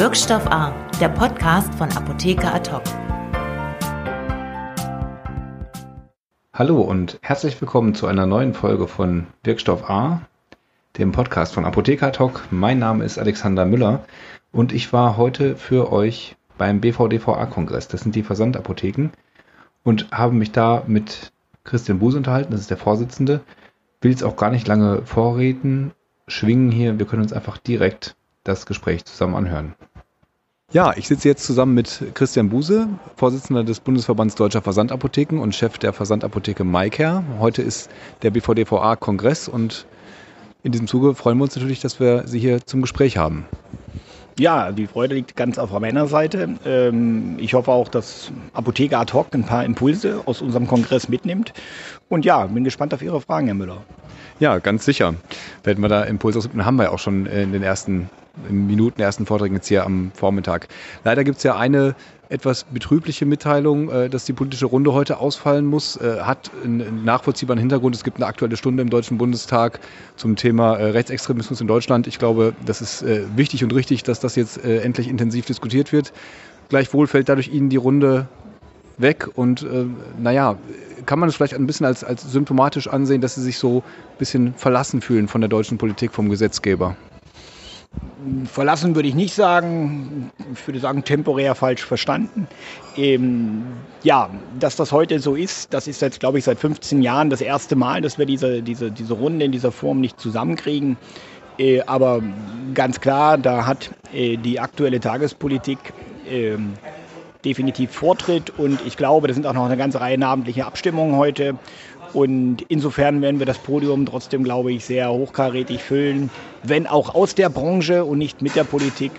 Wirkstoff A, der Podcast von Apotheker Adhoc. Hallo und herzlich willkommen zu einer neuen Folge von Wirkstoff A, dem Podcast von Apotheker Adhoc. Mein Name ist Alexander Müller und ich war heute für euch beim BVDVA-Kongress. Das sind die Versandapotheken und habe mich da mit Christian Buse unterhalten, das ist der Vorsitzende. Will es auch gar nicht lange vorreden, schwingen hier. Wir können uns einfach direkt das Gespräch zusammen anhören. Ja, ich sitze jetzt zusammen mit Christian Buse, Vorsitzender des Bundesverbands Deutscher Versandapotheken und Chef der Versandapotheke MyCare. Heute ist der BVDVA-Kongress und in diesem Zuge freuen wir uns natürlich, dass wir Sie hier zum Gespräch haben. Ja, die Freude liegt ganz auf meiner Seite. Ähm, ich hoffe auch, dass Apotheker ad hoc ein paar Impulse aus unserem Kongress mitnimmt. Und ja, bin gespannt auf Ihre Fragen, Herr Müller. Ja, ganz sicher. Werden wir da Impulse ausüben, haben wir ja auch schon in den ersten Minuten, ersten Vorträgen jetzt hier am Vormittag. Leider gibt es ja eine etwas betrübliche Mitteilung, äh, dass die politische Runde heute ausfallen muss. Äh, hat einen nachvollziehbaren Hintergrund. Es gibt eine aktuelle Stunde im Deutschen Bundestag zum Thema äh, Rechtsextremismus in Deutschland. Ich glaube, das ist wichtig und richtig, dass das jetzt endlich intensiv diskutiert wird. Gleichwohl fällt dadurch Ihnen die Runde weg und naja, kann man es vielleicht ein bisschen als, als symptomatisch ansehen, dass Sie sich so ein bisschen verlassen fühlen von der deutschen Politik, vom Gesetzgeber? Verlassen würde ich nicht sagen, ich würde sagen temporär falsch verstanden. Ähm, ja, dass das heute so ist, das ist jetzt, glaube ich, seit 15 Jahren das erste Mal, dass wir diese, diese, diese Runde in dieser Form nicht zusammenkriegen. Äh, aber ganz klar, da hat äh, die aktuelle Tagespolitik äh, definitiv Vortritt und ich glaube, da sind auch noch eine ganze Reihe namentlicher Abstimmungen heute. Und insofern werden wir das Podium trotzdem, glaube ich, sehr hochkarätig füllen, wenn auch aus der Branche und nicht mit der Politik.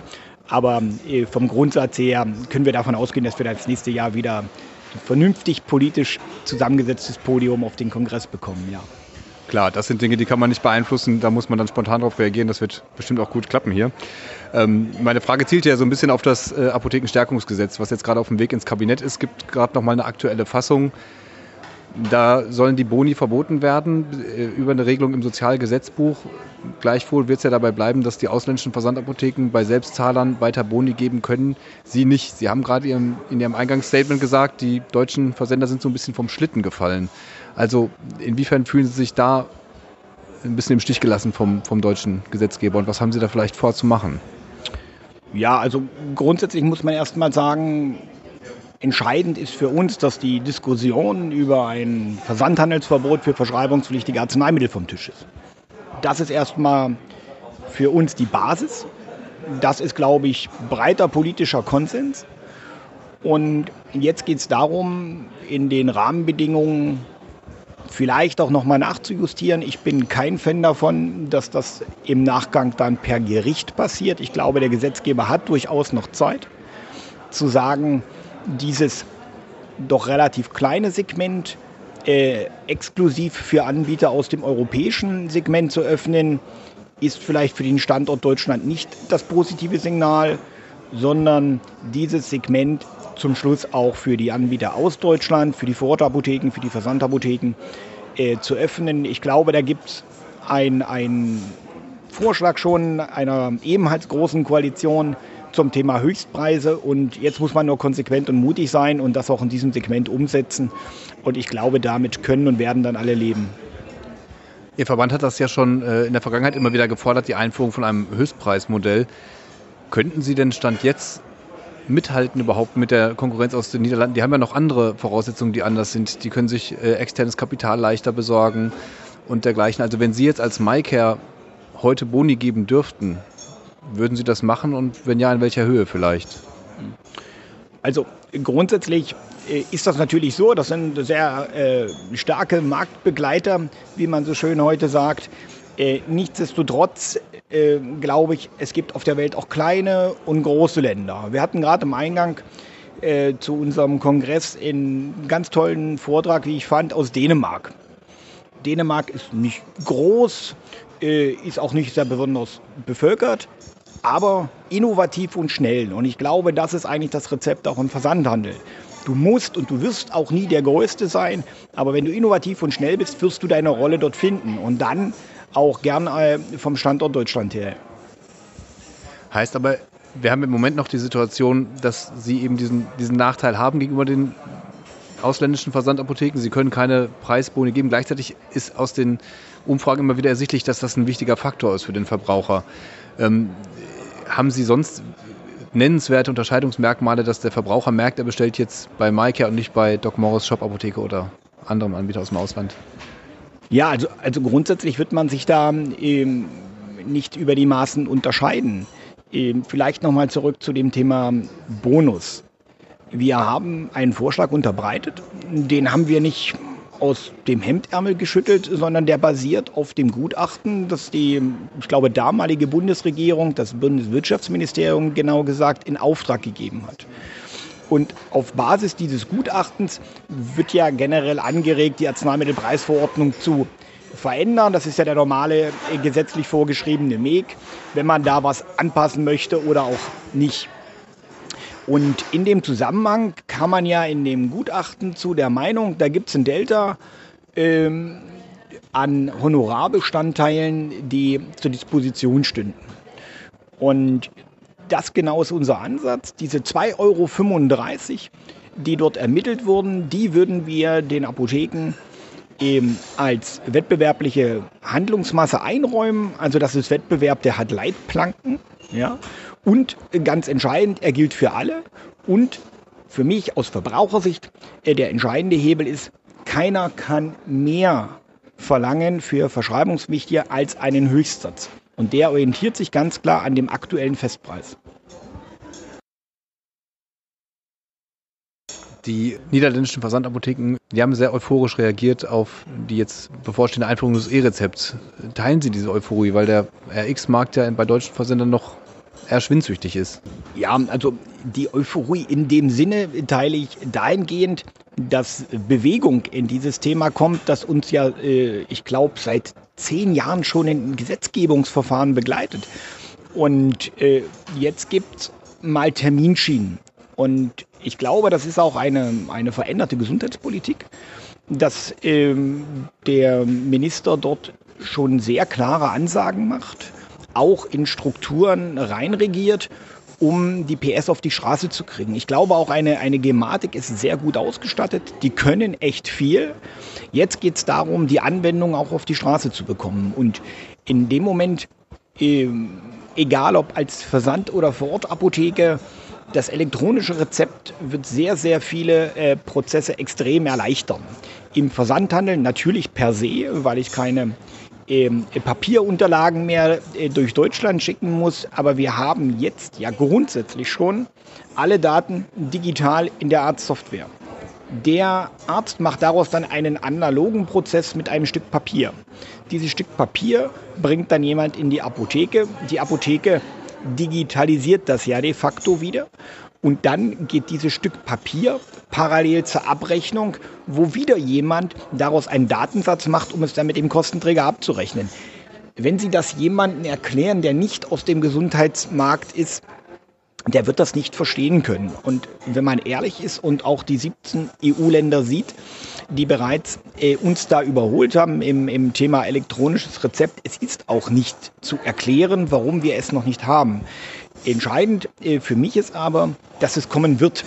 Aber äh, vom Grundsatz her können wir davon ausgehen, dass wir das nächste Jahr wieder ein vernünftig politisch zusammengesetztes Podium auf den Kongress bekommen. Ja. Klar, das sind Dinge, die kann man nicht beeinflussen. Da muss man dann spontan darauf reagieren. Das wird bestimmt auch gut klappen hier. Ähm, meine Frage zielt ja so ein bisschen auf das äh, Apothekenstärkungsgesetz, was jetzt gerade auf dem Weg ins Kabinett ist. Es gibt gerade noch mal eine aktuelle Fassung. Da sollen die Boni verboten werden äh, über eine Regelung im Sozialgesetzbuch. Gleichwohl wird es ja dabei bleiben, dass die ausländischen Versandapotheken bei Selbstzahlern weiter Boni geben können. Sie nicht. Sie haben gerade in Ihrem Eingangsstatement gesagt, die deutschen Versender sind so ein bisschen vom Schlitten gefallen. Also inwiefern fühlen Sie sich da ein bisschen im Stich gelassen vom, vom deutschen Gesetzgeber und was haben Sie da vielleicht vorzumachen? Ja, also grundsätzlich muss man erst mal sagen, Entscheidend ist für uns, dass die Diskussion über ein Versandhandelsverbot für verschreibungspflichtige Arzneimittel vom Tisch ist. Das ist erstmal für uns die Basis. Das ist, glaube ich, breiter politischer Konsens. Und jetzt geht es darum, in den Rahmenbedingungen vielleicht auch nochmal nachzujustieren. Ich bin kein Fan davon, dass das im Nachgang dann per Gericht passiert. Ich glaube, der Gesetzgeber hat durchaus noch Zeit zu sagen, dieses doch relativ kleine Segment äh, exklusiv für Anbieter aus dem europäischen Segment zu öffnen, ist vielleicht für den Standort Deutschland nicht das positive Signal, sondern dieses Segment zum Schluss auch für die Anbieter aus Deutschland, für die Vorortapotheken, für die Versandapotheken äh, zu öffnen. Ich glaube, da gibt es einen Vorschlag schon einer ebenfalls großen Koalition zum Thema Höchstpreise und jetzt muss man nur konsequent und mutig sein und das auch in diesem Segment umsetzen. Und ich glaube, damit können und werden dann alle leben. Ihr Verband hat das ja schon äh, in der Vergangenheit immer wieder gefordert, die Einführung von einem Höchstpreismodell. Könnten Sie denn Stand jetzt mithalten überhaupt mit der Konkurrenz aus den Niederlanden? Die haben ja noch andere Voraussetzungen, die anders sind. Die können sich äh, externes Kapital leichter besorgen und dergleichen. Also wenn Sie jetzt als MyCare heute Boni geben dürften, würden Sie das machen und wenn ja, in welcher Höhe vielleicht? Also grundsätzlich äh, ist das natürlich so, das sind sehr äh, starke Marktbegleiter, wie man so schön heute sagt. Äh, nichtsdestotrotz äh, glaube ich, es gibt auf der Welt auch kleine und große Länder. Wir hatten gerade im Eingang äh, zu unserem Kongress einen ganz tollen Vortrag, wie ich fand, aus Dänemark. Dänemark ist nicht groß, äh, ist auch nicht sehr besonders bevölkert, aber innovativ und schnell. Und ich glaube, das ist eigentlich das Rezept auch im Versandhandel. Du musst und du wirst auch nie der Größte sein, aber wenn du innovativ und schnell bist, wirst du deine Rolle dort finden und dann auch gern äh, vom Standort Deutschland her. Heißt aber, wir haben im Moment noch die Situation, dass Sie eben diesen, diesen Nachteil haben gegenüber den ausländischen Versandapotheken. Sie können keine Preisboni geben. Gleichzeitig ist aus den Umfragen immer wieder ersichtlich, dass das ein wichtiger Faktor ist für den Verbraucher. Ähm, haben Sie sonst nennenswerte Unterscheidungsmerkmale, dass der Verbraucher merkt, er bestellt jetzt bei MyCare und nicht bei Doc Morris Shop Apotheke oder anderem Anbieter aus dem Ausland? Ja, also, also grundsätzlich wird man sich da ähm, nicht über die Maßen unterscheiden. Ähm, vielleicht nochmal zurück zu dem Thema Bonus. Wir haben einen Vorschlag unterbreitet, den haben wir nicht aus dem Hemdärmel geschüttelt, sondern der basiert auf dem Gutachten, das die, ich glaube, damalige Bundesregierung, das Bundeswirtschaftsministerium genau gesagt, in Auftrag gegeben hat. Und auf Basis dieses Gutachtens wird ja generell angeregt, die Arzneimittelpreisverordnung zu verändern. Das ist ja der normale äh, gesetzlich vorgeschriebene Weg, wenn man da was anpassen möchte oder auch nicht. Und in dem Zusammenhang kam man ja in dem Gutachten zu der Meinung, da gibt es ein Delta ähm, an Honorarbestandteilen, die zur Disposition stünden. Und das genau ist unser Ansatz. Diese 2,35 Euro, die dort ermittelt wurden, die würden wir den Apotheken eben als wettbewerbliche Handlungsmasse einräumen. Also das ist Wettbewerb, der hat Leitplanken. Ja? Und ganz entscheidend, er gilt für alle. Und für mich aus Verbrauchersicht äh, der entscheidende Hebel ist, keiner kann mehr verlangen für Verschreibungspflichtige als einen Höchstsatz. Und der orientiert sich ganz klar an dem aktuellen Festpreis. Die niederländischen Versandapotheken, die haben sehr euphorisch reagiert auf die jetzt bevorstehende Einführung des E-Rezepts. Teilen Sie diese Euphorie, weil der RX-Markt ja bei deutschen Versendern noch eher schwindsüchtig ist. Ja, also die Euphorie in dem Sinne teile ich dahingehend, dass Bewegung in dieses Thema kommt, das uns ja, äh, ich glaube, seit zehn Jahren schon in Gesetzgebungsverfahren begleitet. Und äh, jetzt gibt es mal Terminschienen. Und ich glaube, das ist auch eine, eine veränderte Gesundheitspolitik, dass ähm, der Minister dort schon sehr klare Ansagen macht auch in Strukturen reinregiert, um die PS auf die Straße zu kriegen. Ich glaube auch eine, eine Gematik ist sehr gut ausgestattet. Die können echt viel. Jetzt geht es darum, die Anwendung auch auf die Straße zu bekommen. Und in dem Moment, äh, egal ob als Versand- oder Vorortapotheke, das elektronische Rezept wird sehr, sehr viele äh, Prozesse extrem erleichtern. Im Versandhandel natürlich per se, weil ich keine ähm, Papierunterlagen mehr äh, durch Deutschland schicken muss. Aber wir haben jetzt ja grundsätzlich schon alle Daten digital in der Arztsoftware. Der Arzt macht daraus dann einen analogen Prozess mit einem Stück Papier. Dieses Stück Papier bringt dann jemand in die Apotheke. Die Apotheke digitalisiert das ja de facto wieder und dann geht dieses Stück Papier parallel zur Abrechnung, wo wieder jemand daraus einen Datensatz macht, um es dann mit dem Kostenträger abzurechnen. Wenn Sie das jemandem erklären, der nicht aus dem Gesundheitsmarkt ist, der wird das nicht verstehen können. Und wenn man ehrlich ist und auch die 17 EU-Länder sieht, die bereits äh, uns da überholt haben im, im Thema elektronisches Rezept, es ist auch nicht zu erklären, warum wir es noch nicht haben. Entscheidend äh, für mich ist aber, dass es kommen wird.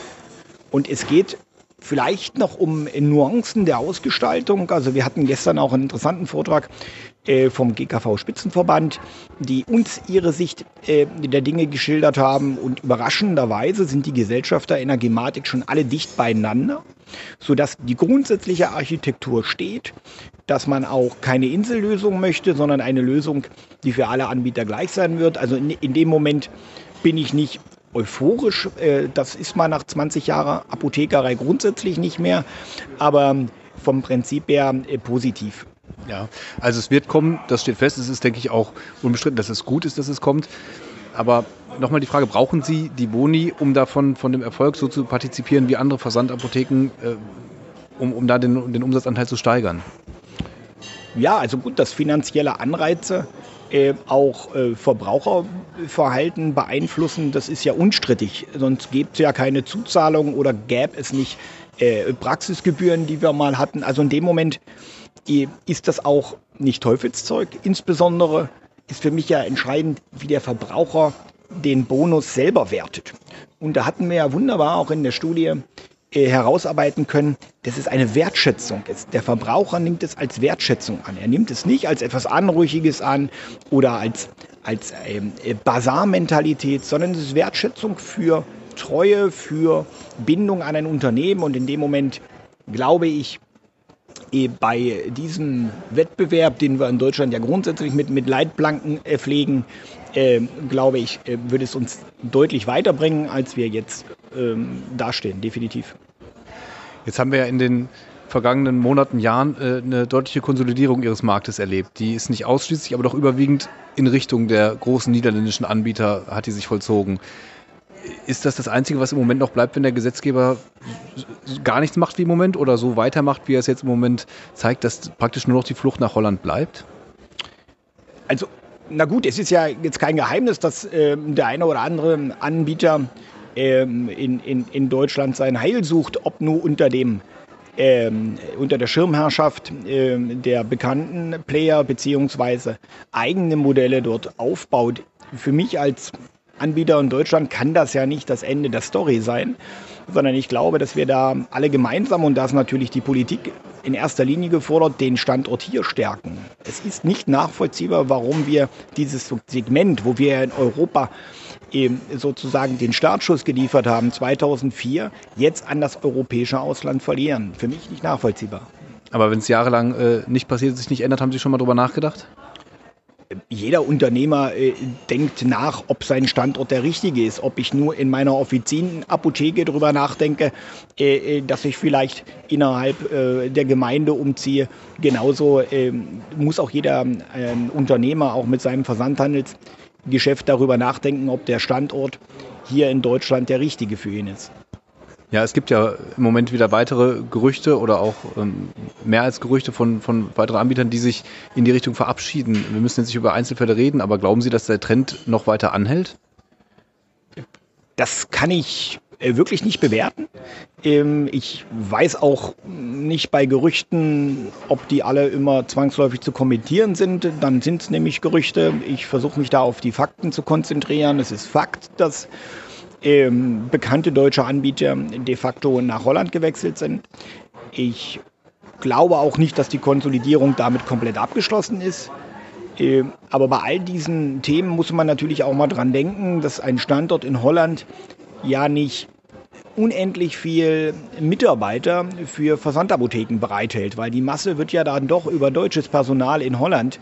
Und es geht vielleicht noch um Nuancen der Ausgestaltung. Also wir hatten gestern auch einen interessanten Vortrag äh, vom GKV Spitzenverband, die uns ihre Sicht äh, der Dinge geschildert haben. Und überraschenderweise sind die Gesellschafter in der Gematik schon alle dicht beieinander, sodass die grundsätzliche Architektur steht, dass man auch keine Insellösung möchte, sondern eine Lösung, die für alle Anbieter gleich sein wird. Also in dem Moment bin ich nicht euphorisch. Äh, das ist man nach 20 Jahren Apothekerei grundsätzlich nicht mehr, aber vom Prinzip her äh, positiv. Ja, also es wird kommen, das steht fest. Es ist, denke ich, auch unbestritten, dass es gut ist, dass es kommt. Aber nochmal die Frage, brauchen Sie die Boni, um davon von dem Erfolg so zu partizipieren wie andere Versandapotheken, äh, um, um da den, den Umsatzanteil zu steigern? Ja, also gut, dass finanzielle Anreize äh, auch äh, Verbraucherverhalten beeinflussen, das ist ja unstrittig. Sonst gäbe es ja keine Zuzahlung oder gäbe es nicht äh, Praxisgebühren, die wir mal hatten. Also in dem Moment ist das auch nicht Teufelszeug. Insbesondere ist für mich ja entscheidend, wie der Verbraucher den Bonus selber wertet. Und da hatten wir ja wunderbar auch in der Studie herausarbeiten können, dass es eine Wertschätzung ist. Der Verbraucher nimmt es als Wertschätzung an. Er nimmt es nicht als etwas Anrüchiges an oder als, als ähm, Basarmentalität, sondern es ist Wertschätzung für Treue, für Bindung an ein Unternehmen. Und in dem Moment, glaube ich, eh, bei diesem Wettbewerb, den wir in Deutschland ja grundsätzlich mit, mit Leitplanken äh, pflegen, äh, glaube ich, äh, würde es uns deutlich weiterbringen, als wir jetzt ähm, dastehen, definitiv. Jetzt haben wir ja in den vergangenen Monaten, Jahren äh, eine deutliche Konsolidierung ihres Marktes erlebt. Die ist nicht ausschließlich, aber doch überwiegend in Richtung der großen niederländischen Anbieter hat die sich vollzogen. Ist das das Einzige, was im Moment noch bleibt, wenn der Gesetzgeber gar nichts macht wie im Moment oder so weitermacht, wie er es jetzt im Moment zeigt, dass praktisch nur noch die Flucht nach Holland bleibt? Also, na gut, es ist ja jetzt kein Geheimnis, dass äh, der eine oder andere Anbieter ähm, in, in, in Deutschland sein Heil sucht, ob nur unter dem ähm, unter der Schirmherrschaft ähm, der bekannten Player beziehungsweise eigene Modelle dort aufbaut. Für mich als Anbieter in Deutschland kann das ja nicht das Ende der Story sein, sondern ich glaube, dass wir da alle gemeinsam und da ist natürlich die Politik in erster Linie gefordert, den Standort hier stärken. Es ist nicht nachvollziehbar, warum wir dieses Segment, wo wir in Europa eben sozusagen den Startschuss geliefert haben, 2004, jetzt an das europäische Ausland verlieren. Für mich nicht nachvollziehbar. Aber wenn es jahrelang äh, nicht passiert, sich nicht ändert, haben Sie schon mal darüber nachgedacht? jeder Unternehmer äh, denkt nach, ob sein Standort der richtige ist. Ob ich nur in meiner Offizienapotheke darüber nachdenke, äh, äh, dass ich vielleicht innerhalb äh, der Gemeinde umziehe. Genauso ähm, muss auch jeder ähm, Unternehmer auch mit seinem Versandhandelsgeschäft darüber nachdenken, ob der Standort hier in Deutschland der richtige für ihn ist. Ja, es gibt ja im Moment wieder weitere Gerüchte oder auch ähm, mehr als Gerüchte von, von weiteren Anbietern, die sich in die Richtung verabschieden. Wir müssen jetzt nicht über Einzelfälle reden, aber glauben Sie, dass der Trend noch weiter anhält? Das kann ich wirklich nicht bewerten. Ähm, ich weiß auch nicht bei Gerüchten, ob die alle immer zwangsläufig zu kommentieren sind. Dann sind es nämlich Gerüchte. Ich versuche mich da auf die Fakten zu konzentrieren. Es ist Fakt, dass ähm, bekannte deutsche Anbieter de facto nach Holland gewechselt sind. Ich glaube auch nicht, dass die Konsolidierung damit komplett abgeschlossen ist. Ähm, aber bei all diesen Themen muss man natürlich auch mal dran denken, dass ein Standort in Holland ja nicht unendlich viel Mitarbeiter für Versandapotheken bereithält, weil die Masse wird ja dann doch über deutsches Personal in Holland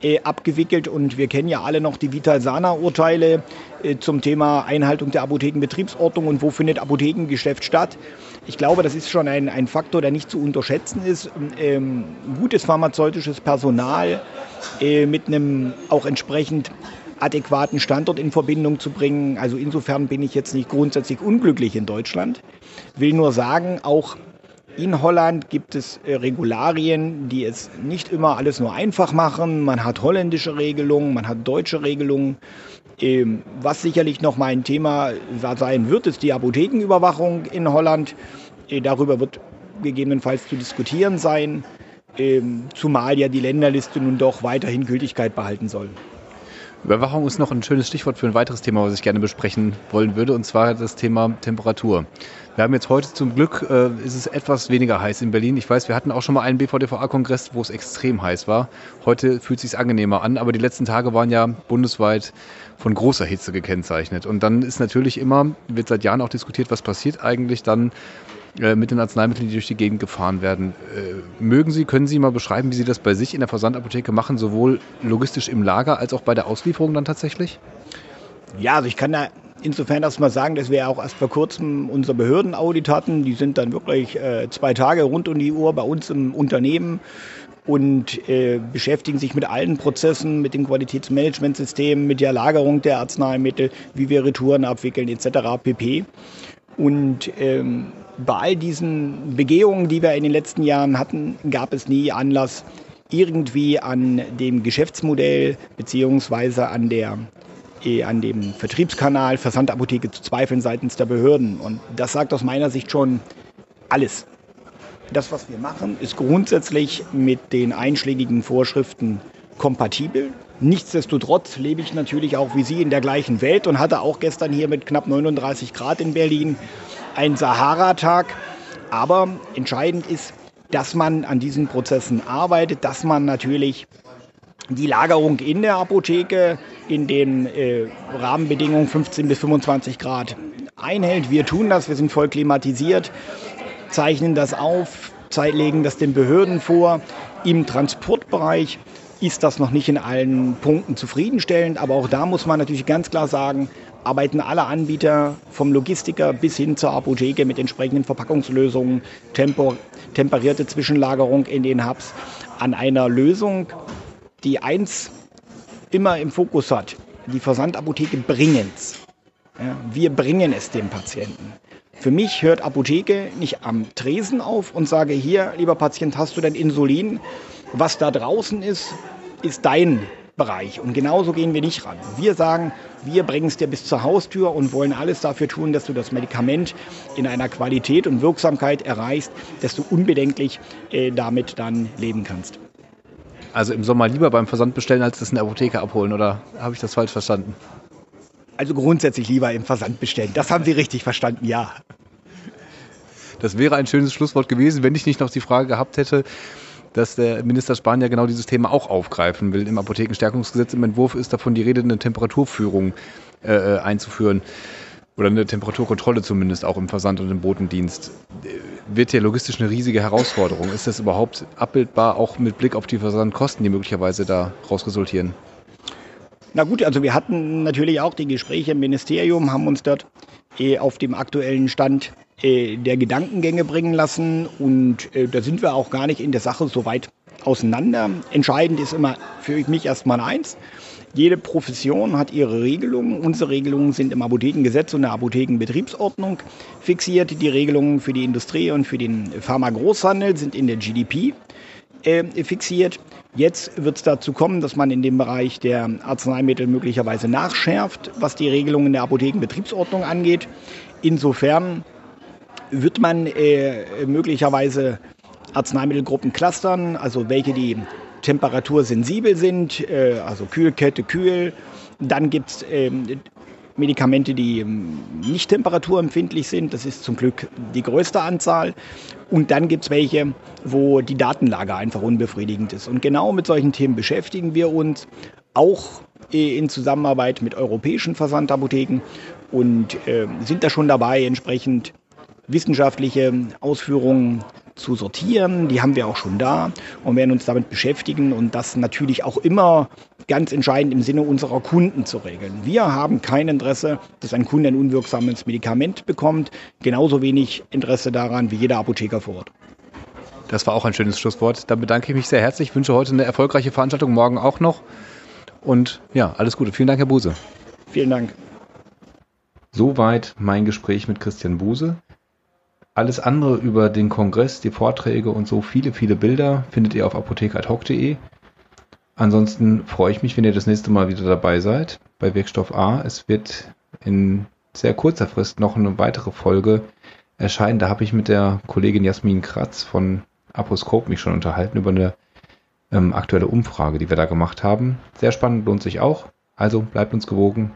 äh, abgewickelt und wir kennen ja alle noch die Vital-Sana-Urteile äh, zum Thema Einhaltung der Apothekenbetriebsordnung und wo findet Apothekengeschäft statt. Ich glaube, das ist schon ein, ein Faktor, der nicht zu unterschätzen ist. Ähm, gutes pharmazeutisches Personal äh, mit einem auch entsprechend adäquaten Standort in Verbindung zu bringen. Also insofern bin ich jetzt nicht grundsätzlich unglücklich in Deutschland. Will nur sagen, auch in Holland gibt es äh, Regularien, die es nicht immer alles nur einfach machen. Man hat holländische Regelungen, man hat deutsche Regelungen. Ähm, was sicherlich noch mal ein Thema sein wird, ist die Apothekenüberwachung in Holland. Äh, darüber wird gegebenenfalls zu diskutieren sein, ähm, zumal ja die Länderliste nun doch weiterhin Gültigkeit behalten soll. Überwachung ist noch ein schönes Stichwort für ein weiteres Thema, was ich gerne besprechen wollen würde, und zwar das Thema Temperatur. Wir haben jetzt heute zum Glück, äh, ist es etwas weniger heiß in Berlin. Ich weiß, wir hatten auch schon mal einen BVDVA-Kongress, wo es extrem heiß war. Heute fühlt es sich angenehmer an, aber die letzten Tage waren ja bundesweit von großer Hitze gekennzeichnet. Und dann ist natürlich immer, wird seit Jahren auch diskutiert, was passiert eigentlich dann, äh, mit den Arzneimitteln, die durch die Gegend gefahren werden. Äh, mögen Sie, können Sie mal beschreiben, wie Sie das bei sich in der Versandapotheke machen, sowohl logistisch im Lager als auch bei der Auslieferung dann tatsächlich? Ja, also ich kann da insofern erstmal sagen, dass wir auch erst vor kurzem unser Behördenaudit hatten. Die sind dann wirklich äh, zwei Tage rund um die Uhr bei uns im Unternehmen und beschäftigen sich mit allen Prozessen, mit dem Qualitätsmanagementsystem, mit der Lagerung der Arzneimittel, wie wir Retouren abwickeln etc. pp. Und ähm, bei all diesen Begehungen, die wir in den letzten Jahren hatten, gab es nie Anlass, irgendwie an dem Geschäftsmodell beziehungsweise an eh, an dem Vertriebskanal Versandapotheke zu zweifeln seitens der Behörden. Und das sagt aus meiner Sicht schon alles. Das, was wir machen, ist grundsätzlich mit den einschlägigen Vorschriften kompatibel. Nichtsdestotrotz lebe ich natürlich auch wie Sie in der gleichen Welt und hatte auch gestern hier mit knapp 39 Grad in Berlin einen Sahara-Tag. Aber entscheidend ist, dass man an diesen Prozessen arbeitet, dass man natürlich die Lagerung in der Apotheke in den äh, Rahmenbedingungen 15 bis 25 Grad einhält. Wir tun das, wir sind voll klimatisiert, zeichnen das auf, legen das den Behörden vor. Im Transportbereich ist das noch nicht in allen Punkten zufriedenstellend, aber auch da muss man natürlich ganz klar sagen, arbeiten alle Anbieter vom Logistiker bis hin zur Apotheke mit entsprechenden Verpackungslösungen, Tempo, temperierte Zwischenlagerung in den Hubs an einer Lösung, die eins immer im Fokus hat. Die Versandapotheke bringen es. Ja, wir bringen es dem Patienten. Für mich hört Apotheke nicht am Tresen auf und sage hier, lieber Patient, hast du dein Insulin? Was da draußen ist, ist dein Bereich. Und genauso gehen wir nicht ran. Wir sagen, wir bringen es dir bis zur Haustür und wollen alles dafür tun, dass du das Medikament in einer Qualität und Wirksamkeit erreichst, dass du unbedenklich äh, damit dann leben kannst. Also im Sommer lieber beim Versand bestellen, als das in der Apotheke abholen, oder habe ich das falsch verstanden? Also grundsätzlich lieber im Versand bestellen. Das haben Sie richtig verstanden, ja. Das wäre ein schönes Schlusswort gewesen, wenn ich nicht noch die Frage gehabt hätte, dass der Minister Spahn ja genau dieses Thema auch aufgreifen will. Im Apothekenstärkungsgesetz im Entwurf ist davon die Rede, eine Temperaturführung äh, äh einzuführen. Oder eine Temperaturkontrolle zumindest auch im Versand und im Botendienst. Wird ja logistisch eine riesige Herausforderung. Ist das überhaupt abbildbar, auch mit Blick auf die Versandkosten, die möglicherweise daraus resultieren? Na gut, also wir hatten natürlich auch die Gespräche im Ministerium, haben uns dort eh auf dem aktuellen Stand äh, der Gedankengänge bringen lassen. Und äh, da sind wir auch gar nicht in der Sache so weit auseinander. Entscheidend ist immer für mich erstmal eins. Jede Profession hat ihre Regelungen. Unsere Regelungen sind im Apothekengesetz und der Apothekenbetriebsordnung fixiert. Die Regelungen für die Industrie und für den Pharmagroßhandel sind in der GDP äh, fixiert. Jetzt wird es dazu kommen, dass man in dem Bereich der Arzneimittel möglicherweise nachschärft, was die Regelungen der Apothekenbetriebsordnung angeht. Insofern wird man äh, möglicherweise Arzneimittelgruppen clustern, also welche die temperatursensibel sind, äh, also Kühlkette, Kühl. Dann gibt es ähm, Medikamente, die ähm, nicht temperaturempfindlich sind. Das ist zum Glück die größte Anzahl. Und dann gibt es welche, wo die Datenlage einfach unbefriedigend ist. Und genau mit solchen Themen beschäftigen wir uns, auch äh, in Zusammenarbeit mit europäischen Versandapotheken und äh, sind da schon dabei, entsprechend wissenschaftliche Ausführungen zu sortieren. Die haben wir auch schon da und werden uns damit beschäftigen und das natürlich auch immer ganz entscheidend im Sinne unserer Kunden zu regeln. Wir haben kein Interesse, dass ein Kunde ein unwirksames Medikament bekommt, genauso wenig Interesse daran wie jeder Apotheker vor Ort. Das war auch ein schönes Schlusswort. Dann bedanke ich mich sehr herzlich, wünsche heute eine erfolgreiche Veranstaltung, morgen auch noch. Und ja, alles Gute. Vielen Dank, Herr Buse. Vielen Dank. Soweit mein Gespräch mit Christian Buse. Alles andere über den Kongress, die Vorträge und so viele, viele Bilder findet ihr auf apothekeradhoc.de. Ansonsten freue ich mich, wenn ihr das nächste Mal wieder dabei seid bei Wirkstoff A. Es wird in sehr kurzer Frist noch eine weitere Folge erscheinen. Da habe ich mit der Kollegin Jasmin Kratz von Aposcope mich schon unterhalten über eine ähm, aktuelle Umfrage, die wir da gemacht haben. Sehr spannend, lohnt sich auch. Also bleibt uns gewogen.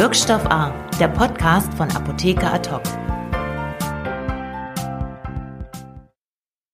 Wirkstoff A, der Podcast von Apotheker Ad hoc.